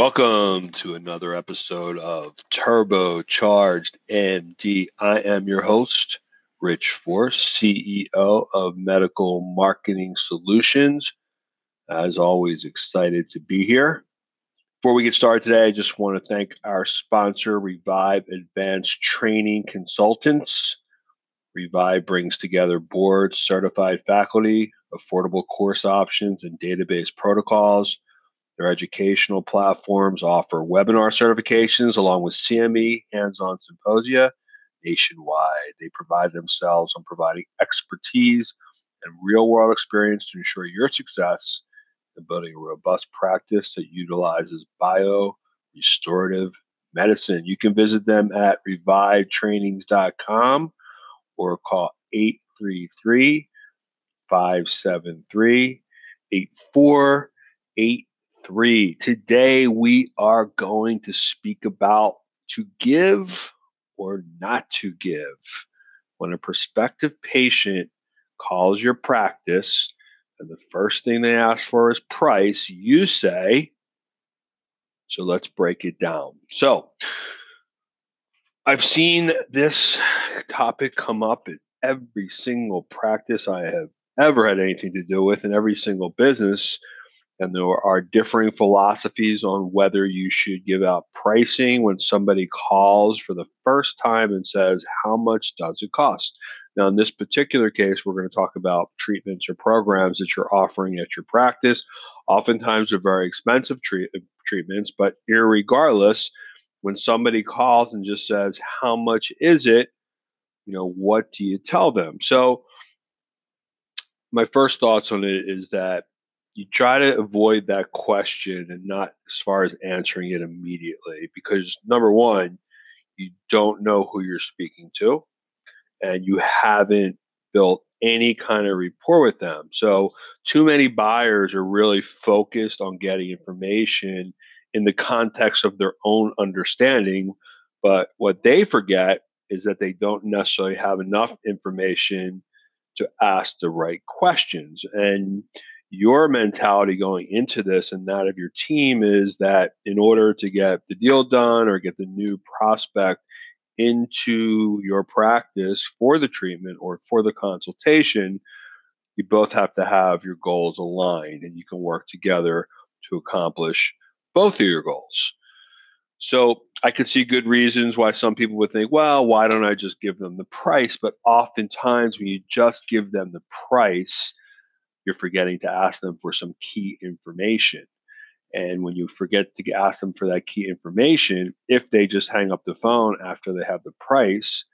Welcome to another episode of Turbocharged MD. I am your host, Rich Force, CEO of Medical Marketing Solutions. As always, excited to be here. Before we get started today, I just want to thank our sponsor, Revive Advanced Training Consultants. Revive brings together board certified faculty, affordable course options, and database protocols their educational platforms offer webinar certifications along with CME hands on symposia nationwide. They provide themselves on providing expertise and real world experience to ensure your success in building a robust practice that utilizes bio restorative medicine. You can visit them at revivetrainings.com or call 833 573 8488 three. Today, we are going to speak about to give or not to give. When a prospective patient calls your practice and the first thing they ask for is price, you say, so let's break it down. So, I've seen this topic come up in every single practice I have ever had anything to do with, in every single business and there are differing philosophies on whether you should give out pricing when somebody calls for the first time and says, How much does it cost? Now, in this particular case, we're going to talk about treatments or programs that you're offering at your practice. Oftentimes, they're very expensive treat- treatments, but regardless, when somebody calls and just says, How much is it? You know, what do you tell them? So, my first thoughts on it is that you try to avoid that question and not as far as answering it immediately because number one you don't know who you're speaking to and you haven't built any kind of rapport with them. So too many buyers are really focused on getting information in the context of their own understanding but what they forget is that they don't necessarily have enough information to ask the right questions. And your mentality going into this and that of your team is that in order to get the deal done or get the new prospect into your practice for the treatment or for the consultation, you both have to have your goals aligned and you can work together to accomplish both of your goals. So I could see good reasons why some people would think, well, why don't I just give them the price? But oftentimes, when you just give them the price, you're forgetting to ask them for some key information. And when you forget to ask them for that key information, if they just hang up the phone after they have the price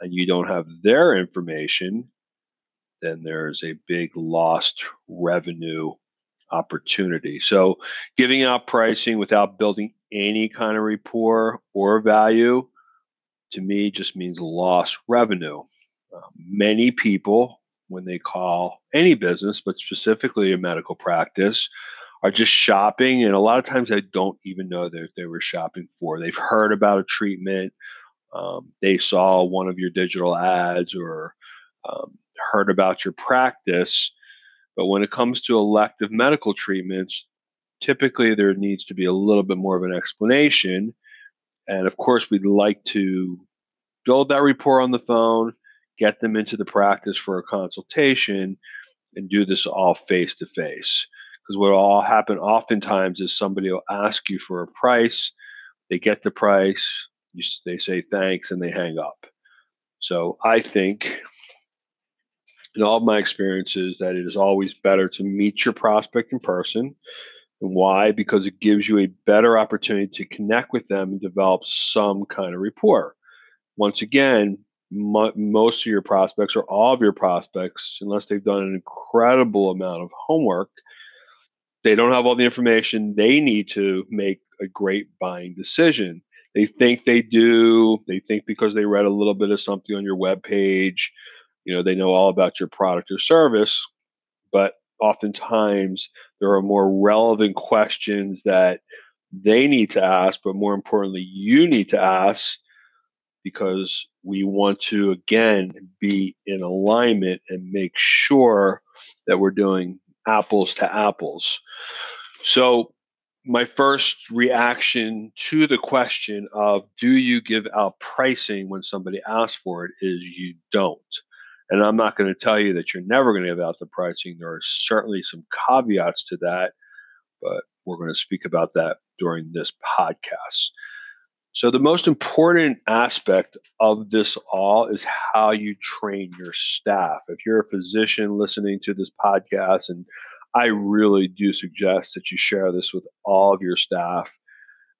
and you don't have their information, then there's a big lost revenue opportunity. So, giving out pricing without building any kind of rapport or value to me just means lost revenue. Uh, many people when they call any business, but specifically a medical practice, are just shopping. And a lot of times I don't even know that they were shopping for. They've heard about a treatment, um, they saw one of your digital ads or um, heard about your practice. But when it comes to elective medical treatments, typically there needs to be a little bit more of an explanation. And of course, we'd like to build that rapport on the phone get them into the practice for a consultation and do this all face to face. Because what will all happen oftentimes is somebody will ask you for a price, they get the price, you, they say thanks, and they hang up. So I think, in all my experiences, that it is always better to meet your prospect in person. And why? Because it gives you a better opportunity to connect with them and develop some kind of rapport. Once again, mo- most of your prospects or all of your prospects, unless they've done an incredible amount of homework, they don't have all the information they need to make a great buying decision. They think they do. They think because they read a little bit of something on your web page, you know, they know all about your product or service. But oftentimes, there are more relevant questions that they need to ask, but more importantly, you need to ask because we want to again be in alignment and make sure that we're doing apples to apples. So my first reaction to the question of do you give out pricing when somebody asks for it is you don't. And I'm not going to tell you that you're never going to give out the pricing. There are certainly some caveats to that, but we're going to speak about that during this podcast. So, the most important aspect of this all is how you train your staff. If you're a physician listening to this podcast and I really do suggest that you share this with all of your staff.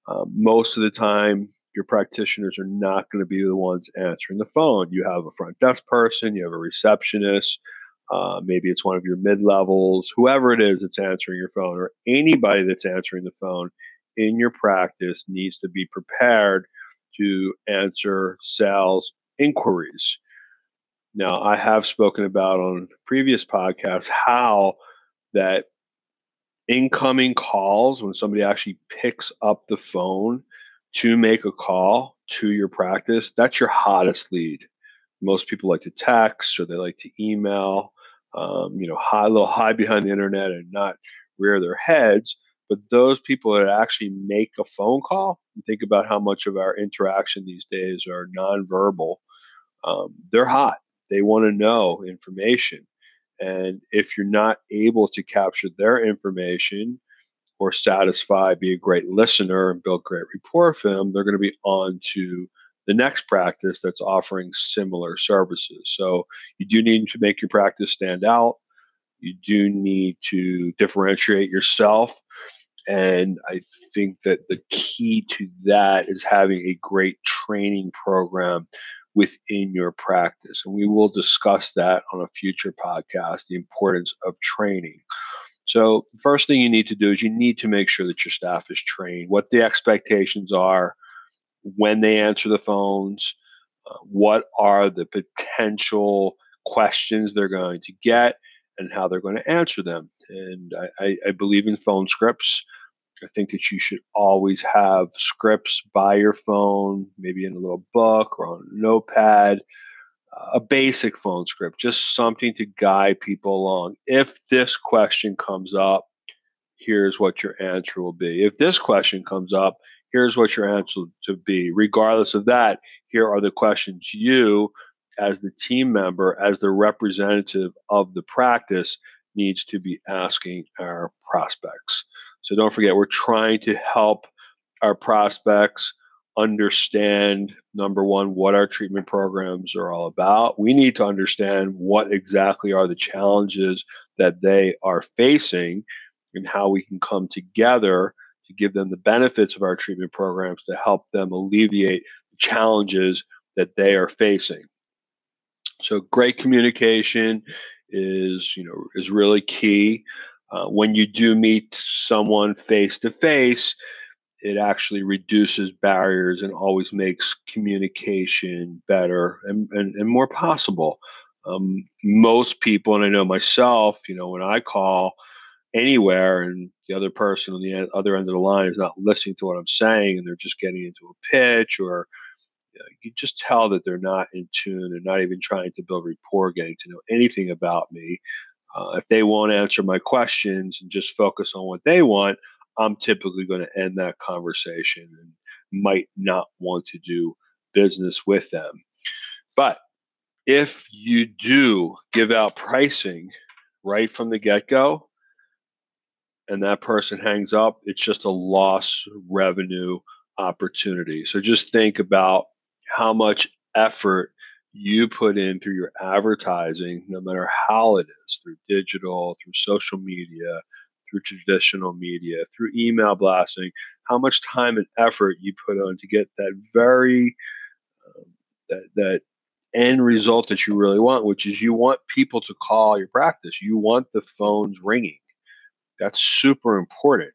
Um, most of the time, your practitioners are not going to be the ones answering the phone. You have a front desk person, you have a receptionist, uh, maybe it's one of your mid levels, whoever it is that's answering your phone, or anybody that's answering the phone in your practice needs to be prepared to answer sales inquiries. Now, I have spoken about on previous podcasts how that incoming calls when somebody actually picks up the phone to make a call to your practice, that's your hottest lead. Most people like to text or they like to email, um, you know, high, little high behind the internet and not rear their heads. But those people that actually make a phone call, and think about how much of our interaction these days are nonverbal. Um, they're hot. They want to know information. And if you're not able to capture their information or satisfy, be a great listener and build great rapport with them, they're going to be on to the next practice that's offering similar services. So you do need to make your practice stand out. You do need to differentiate yourself. And I think that the key to that is having a great training program within your practice. And we will discuss that on a future podcast the importance of training. So, first thing you need to do is you need to make sure that your staff is trained, what the expectations are when they answer the phones, uh, what are the potential questions they're going to get, and how they're going to answer them. And I, I, believe in phone scripts. I think that you should always have scripts by your phone, maybe in a little book or on a notepad, a basic phone script, just something to guide people along. If this question comes up, here's what your answer will be. If this question comes up, here's what your answer to be. Regardless of that, here are the questions you, as the team member, as the representative of the practice, needs to be asking our prospects. So don't forget, we're trying to help our prospects understand number one, what our treatment programs are all about. We need to understand what exactly are the challenges that they are facing and how we can come together to give them the benefits of our treatment programs to help them alleviate the challenges that they are facing. So great communication is, you know, is really key. Uh, when you do meet someone face to face, it actually reduces barriers and always makes communication better and, and, and more possible. Um, most people, and I know myself, you know, when I call anywhere and the other person on the other end of the line is not listening to what I'm saying and they're just getting into a pitch or you, just tell that they're not in tune and not even trying to build rapport, getting to know anything about me. Uh, if they won't answer my questions and just focus on what they want, I'm typically going to end that conversation and might not want to do business with them. But if you do give out pricing right from the get go and that person hangs up, it's just a loss revenue opportunity. So just think about how much effort you put in through your advertising, no matter how it is, through digital, through social media, through traditional media, through email blasting, how much time and effort you put on to get that very um, that that end result that you really want, which is you want people to call your practice. You want the phones ringing. That's super important.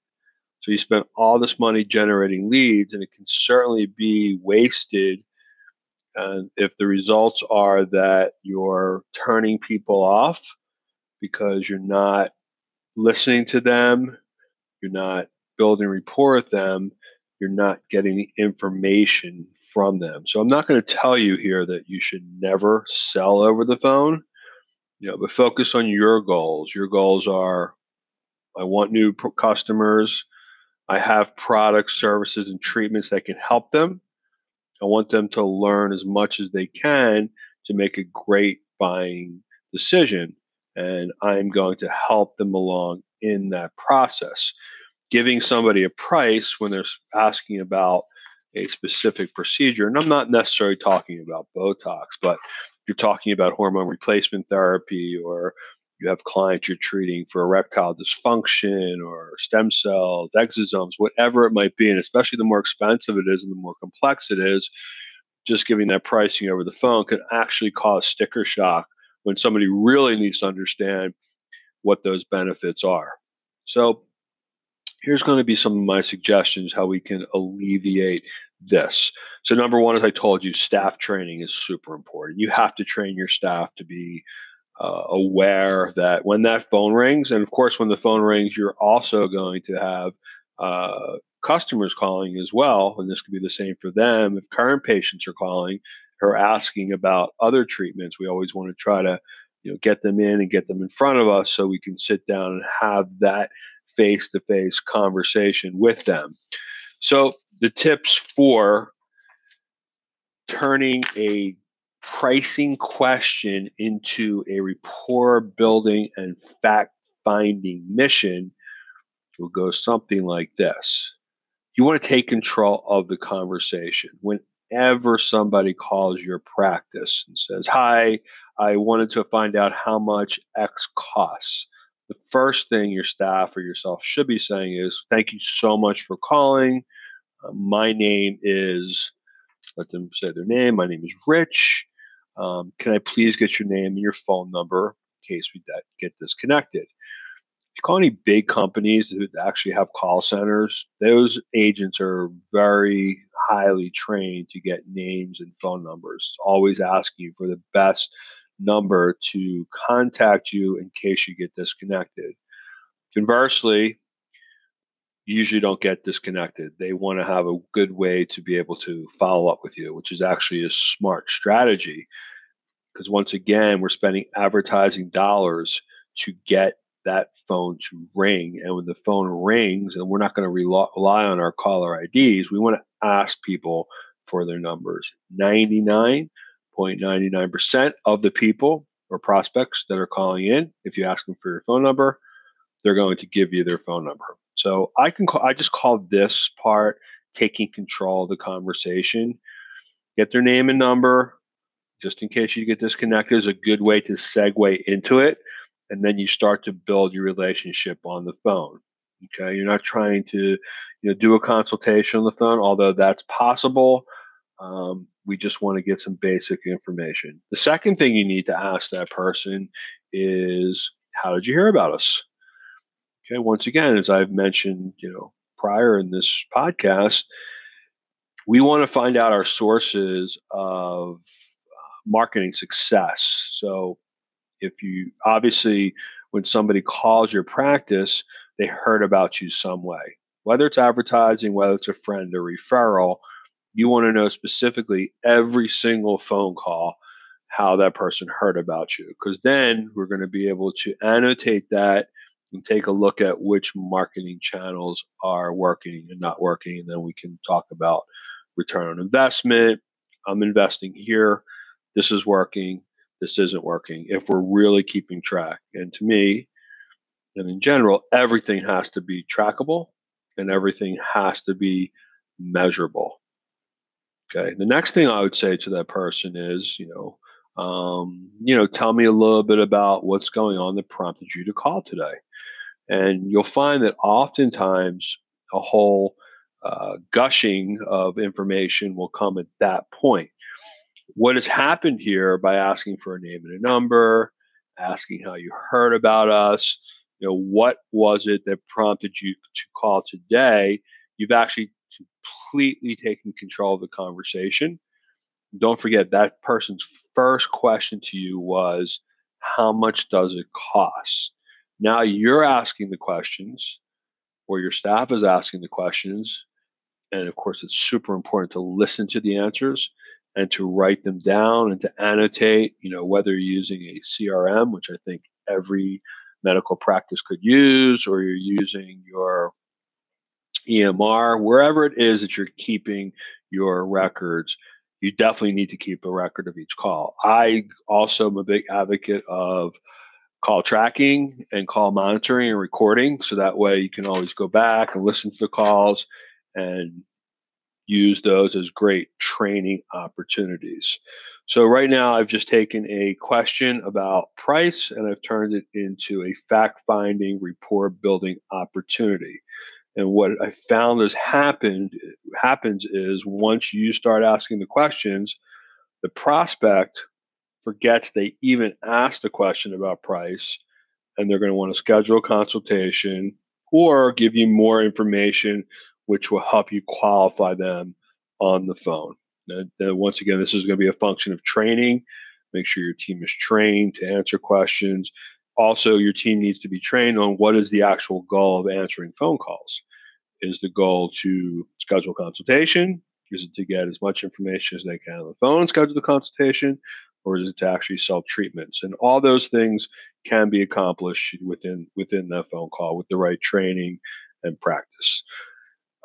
So you spend all this money generating leads, and it can certainly be wasted and if the results are that you're turning people off because you're not listening to them, you're not building rapport with them, you're not getting information from them. So I'm not going to tell you here that you should never sell over the phone, you know, but focus on your goals. Your goals are I want new customers. I have products, services, and treatments that can help them. I want them to learn as much as they can to make a great buying decision. And I'm going to help them along in that process. Giving somebody a price when they're asking about a specific procedure, and I'm not necessarily talking about Botox, but you're talking about hormone replacement therapy or you have clients you're treating for erectile dysfunction or stem cells, exosomes, whatever it might be. And especially the more expensive it is and the more complex it is, just giving that pricing over the phone can actually cause sticker shock when somebody really needs to understand what those benefits are. So, here's going to be some of my suggestions how we can alleviate this. So, number one, as I told you, staff training is super important. You have to train your staff to be uh, aware that when that phone rings, and of course, when the phone rings, you're also going to have uh, customers calling as well, and this could be the same for them. If current patients are calling or asking about other treatments, we always want to try to you know get them in and get them in front of us so we can sit down and have that face-to-face conversation with them. So the tips for turning a pricing question into a rapport building and fact finding mission will go something like this. You want to take control of the conversation. Whenever somebody calls your practice and says, Hi, I wanted to find out how much X costs, the first thing your staff or yourself should be saying is, Thank you so much for calling. Uh, my name is, let them say their name. My name is Rich. Um, can I please get your name and your phone number in case we get disconnected? If you call any big companies that actually have call centers, those agents are very highly trained to get names and phone numbers, always asking for the best number to contact you in case you get disconnected. Conversely, usually don't get disconnected. They want to have a good way to be able to follow up with you, which is actually a smart strategy. Because once again, we're spending advertising dollars to get that phone to ring. And when the phone rings, and we're not going to rely on our caller IDs, we want to ask people for their numbers. 99.99% of the people or prospects that are calling in, if you ask them for your phone number, they're going to give you their phone number. So I can call, I just call this part taking control of the conversation. Get their name and number, just in case you get disconnected, is a good way to segue into it. And then you start to build your relationship on the phone. Okay. You're not trying to, you know, do a consultation on the phone, although that's possible. Um, we just want to get some basic information. The second thing you need to ask that person is, how did you hear about us? Okay, once again, as I've mentioned, you know, prior in this podcast, we want to find out our sources of uh, marketing success. So, if you obviously, when somebody calls your practice, they heard about you some way, whether it's advertising, whether it's a friend or referral, you want to know specifically every single phone call how that person heard about you because then we're going to be able to annotate that and take a look at which marketing channels are working and not working. And then we can talk about return on investment. I'm investing here. This is working. This isn't working. If we're really keeping track. And to me, and in general, everything has to be trackable and everything has to be measurable. Okay. The next thing I would say to that person is, you know, um, you know, tell me a little bit about what's going on that prompted you to call today. And you'll find that oftentimes a whole uh, gushing of information will come at that point. What has happened here by asking for a name and a number, asking how you heard about us, you know, what was it that prompted you to call today? You've actually completely taken control of the conversation. Don't forget that person's first question to you was, How much does it cost? Now you're asking the questions, or your staff is asking the questions. And of course, it's super important to listen to the answers and to write them down and to annotate, you know, whether you're using a CRM, which I think every medical practice could use, or you're using your EMR, wherever it is that you're keeping your records, you definitely need to keep a record of each call. I also am a big advocate of call tracking and call monitoring and recording so that way you can always go back and listen to the calls and use those as great training opportunities. So right now I've just taken a question about price and I've turned it into a fact finding rapport building opportunity. And what I found has happened happens is once you start asking the questions, the prospect forgets they even asked a question about price and they're going to want to schedule a consultation or give you more information which will help you qualify them on the phone. And, once again, this is going to be a function of training. Make sure your team is trained to answer questions. Also, your team needs to be trained on what is the actual goal of answering phone calls. Is the goal to schedule consultation? Is it to get as much information as they can on the phone, schedule the consultation, or is it to actually sell treatments? And all those things can be accomplished within within that phone call with the right training and practice.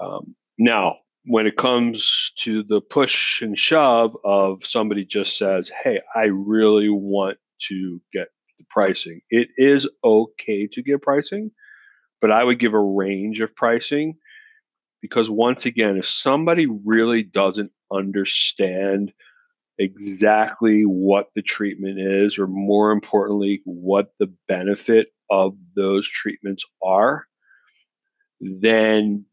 Um, now, when it comes to the push and shove of somebody just says, "Hey, I really want to get the pricing," it is okay to get pricing, but I would give a range of pricing because once again, if somebody really doesn't understand exactly what the treatment is, or more importantly, what the benefit of those treatments are, then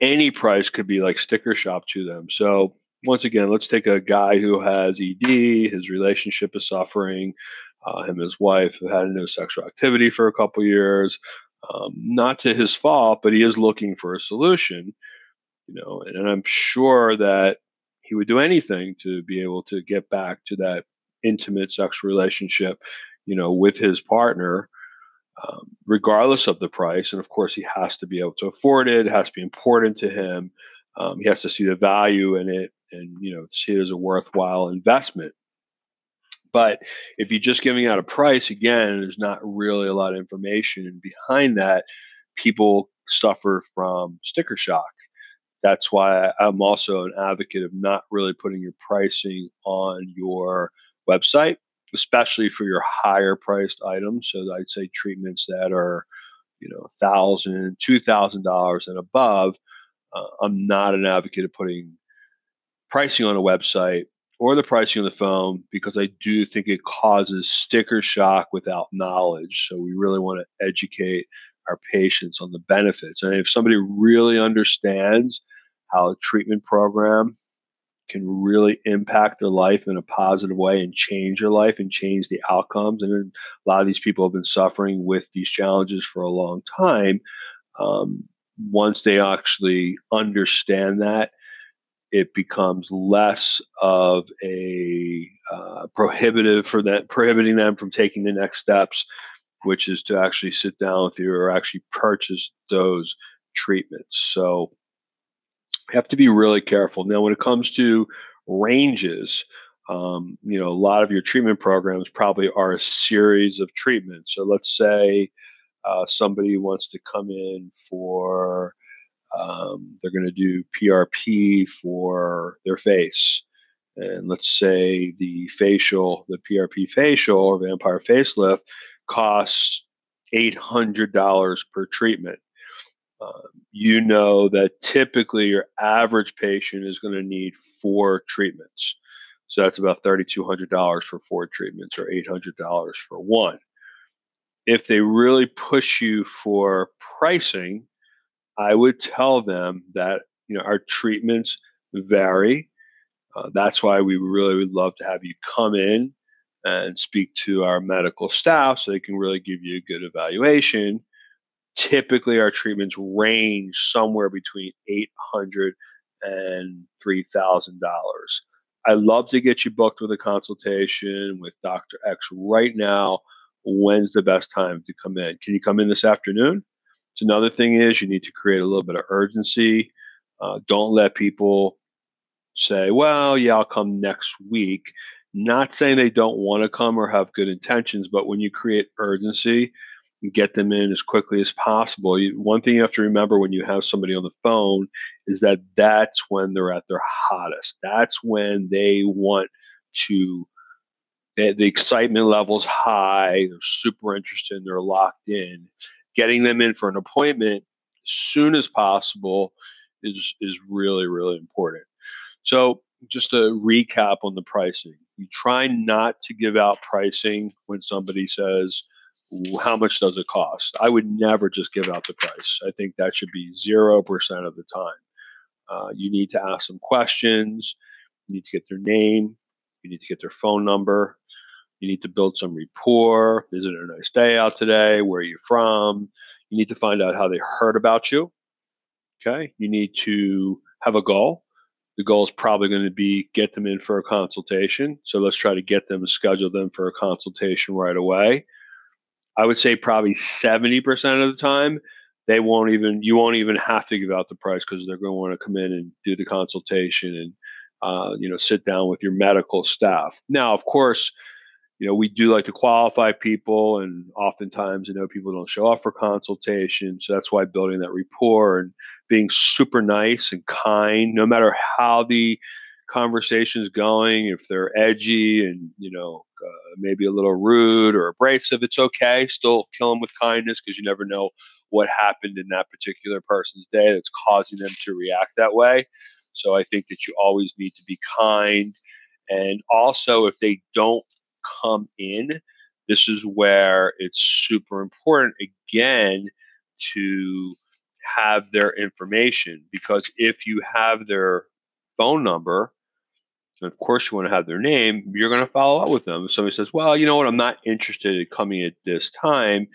any price could be like sticker shock to them. So, once again, let's take a guy who has ED, his relationship is suffering, uh, him and his wife have had no sexual activity for a couple years. Um, not to his fault, but he is looking for a solution. You know, and I'm sure that he would do anything to be able to get back to that intimate sexual relationship, you know, with his partner, um, regardless of the price. And of course, he has to be able to afford it. It has to be important to him. Um, he has to see the value in it, and you know, see it as a worthwhile investment. But if you're just giving out a price, again, there's not really a lot of information behind that. People suffer from sticker shock that's why I'm also an advocate of not really putting your pricing on your website, especially for your higher priced items. So I'd say treatments that are, you know, thousand, two thousand dollars and above. Uh, I'm not an advocate of putting pricing on a website or the pricing on the phone because I do think it causes sticker shock without knowledge. So we really want to educate our patients on the benefits. And if somebody really understands how a treatment program can really impact their life in a positive way and change their life and change the outcomes. And a lot of these people have been suffering with these challenges for a long time. Um, once they actually understand that, it becomes less of a uh, prohibitive for that, prohibiting them from taking the next steps, which is to actually sit down with you or actually purchase those treatments. So have to be really careful. Now, when it comes to ranges, um, you know, a lot of your treatment programs probably are a series of treatments. So let's say uh, somebody wants to come in for, um, they're going to do PRP for their face. And let's say the facial, the PRP facial or vampire facelift costs $800 per treatment. Um, you know that typically your average patient is going to need four treatments. So that's about $3,200 for four treatments or $800 for one. If they really push you for pricing, I would tell them that you know our treatments vary. Uh, that's why we really would love to have you come in and speak to our medical staff so they can really give you a good evaluation typically our treatments range somewhere between eight hundred and three thousand dollars. I love to get you booked with a consultation with Dr. X right now. When's the best time to come in? Can you come in this afternoon? It's another thing is you need to create a little bit of urgency. Uh, don't let people say, "Well, yeah, I'll come next week." Not saying they don't want to come or have good intentions, but when you create urgency, get them in as quickly as possible. One thing you have to remember when you have somebody on the phone is that that's when they're at their hottest. That's when they want to, eh, the excitement level's high, they're super interested, they're locked in. Getting them in for an appointment as soon as possible is, is really, really important. So, just a recap on the pricing. You try not to give out pricing when somebody says, how much does it cost? I would never just give out the price. I think that should be 0% of the time. Uh, you need to ask some questions. You need to get their name. You need to get their phone number. You need to build some rapport. Is it a nice day out today? Where are you from? You need to find out how they heard about you. Okay. You need to have a goal. The goal is probably going to be get them in for a consultation. So let's try to get them and schedule them for a consultation right away. I would say probably 70% of the time, they won't even, you won't even have to give out the price because they're going to want to come in and do the consultation and, uh, you know, sit down with your medical staff. Now, of course, you know, we do like to qualify people, and oftentimes, you know, people don't show up for consultation. So that's why building that rapport and being super nice and kind, no matter how the conversations going, if they're edgy and you know uh, maybe a little rude or abrasive, it's okay. Still kill them with kindness because you never know what happened in that particular person's day that's causing them to react that way. So I think that you always need to be kind, and also if they don't come in, this is where it's super important again to have their information because if you have their phone number and of course you want to have their name, you're going to follow up with them. If somebody says, well, you know what, I'm not interested in coming at this time,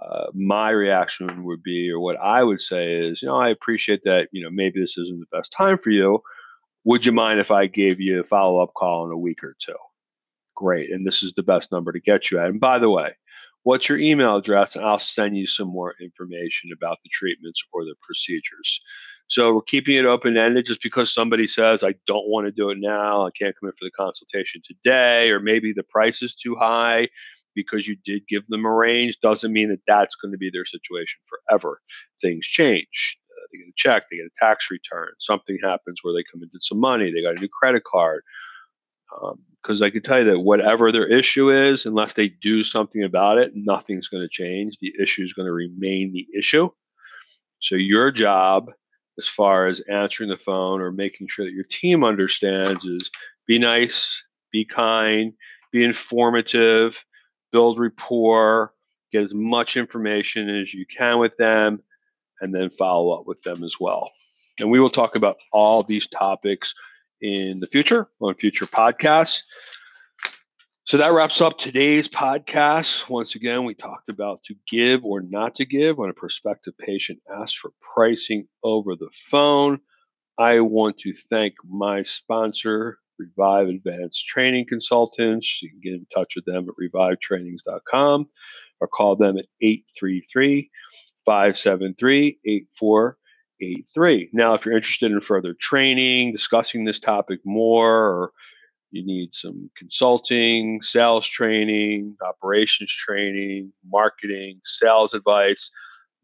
uh, my reaction would be, or what I would say is, you know, I appreciate that, you know, maybe this isn't the best time for you. Would you mind if I gave you a follow up call in a week or two? Great. And this is the best number to get you at. And by the way, what's your email address? And I'll send you some more information about the treatments or the procedures. So we're keeping it open ended just because somebody says, I don't want to do it now. I can't come in for the consultation today, or maybe the price is too high because you did give them a range doesn't mean that that's going to be their situation forever. Things change. Uh, they get a check, they get a tax return, something happens where they come into some money, they got a new credit card. Because um, I can tell you that whatever their issue is, unless they do something about it, nothing's going to change. The issue is going to remain the issue. So your job as far as answering the phone or making sure that your team understands is be nice, be kind, be informative, build rapport, get as much information as you can with them, and then follow up with them as well. And we will talk about all these topics in the future on future podcasts. So that wraps up today's podcast. Once again, we talked about to give or not to give when a prospective patient asks for pricing over the phone. I want to thank my sponsor, Revive Advanced Training Consultants. You can get in touch with them at revivetrainings.com or call them at 833 573 8483. Now, if you're interested in further training, discussing this topic more, or you need some consulting, sales training, operations training, marketing, sales advice.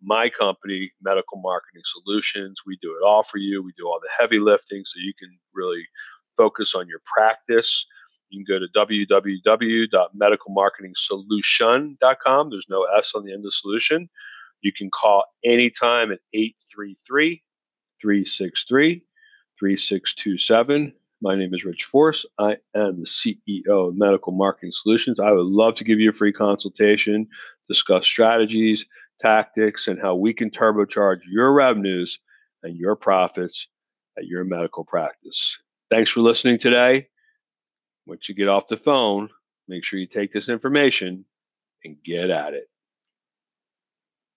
My company, Medical Marketing Solutions, we do it all for you. We do all the heavy lifting so you can really focus on your practice. You can go to www.medicalmarketingsolution.com. There's no S on the end of solution. You can call anytime at 833 363 3627 my name is Rich Force. I am the CEO of Medical Marketing Solutions. I would love to give you a free consultation, discuss strategies, tactics, and how we can turbocharge your revenues and your profits at your medical practice. Thanks for listening today. Once you get off the phone, make sure you take this information and get at it.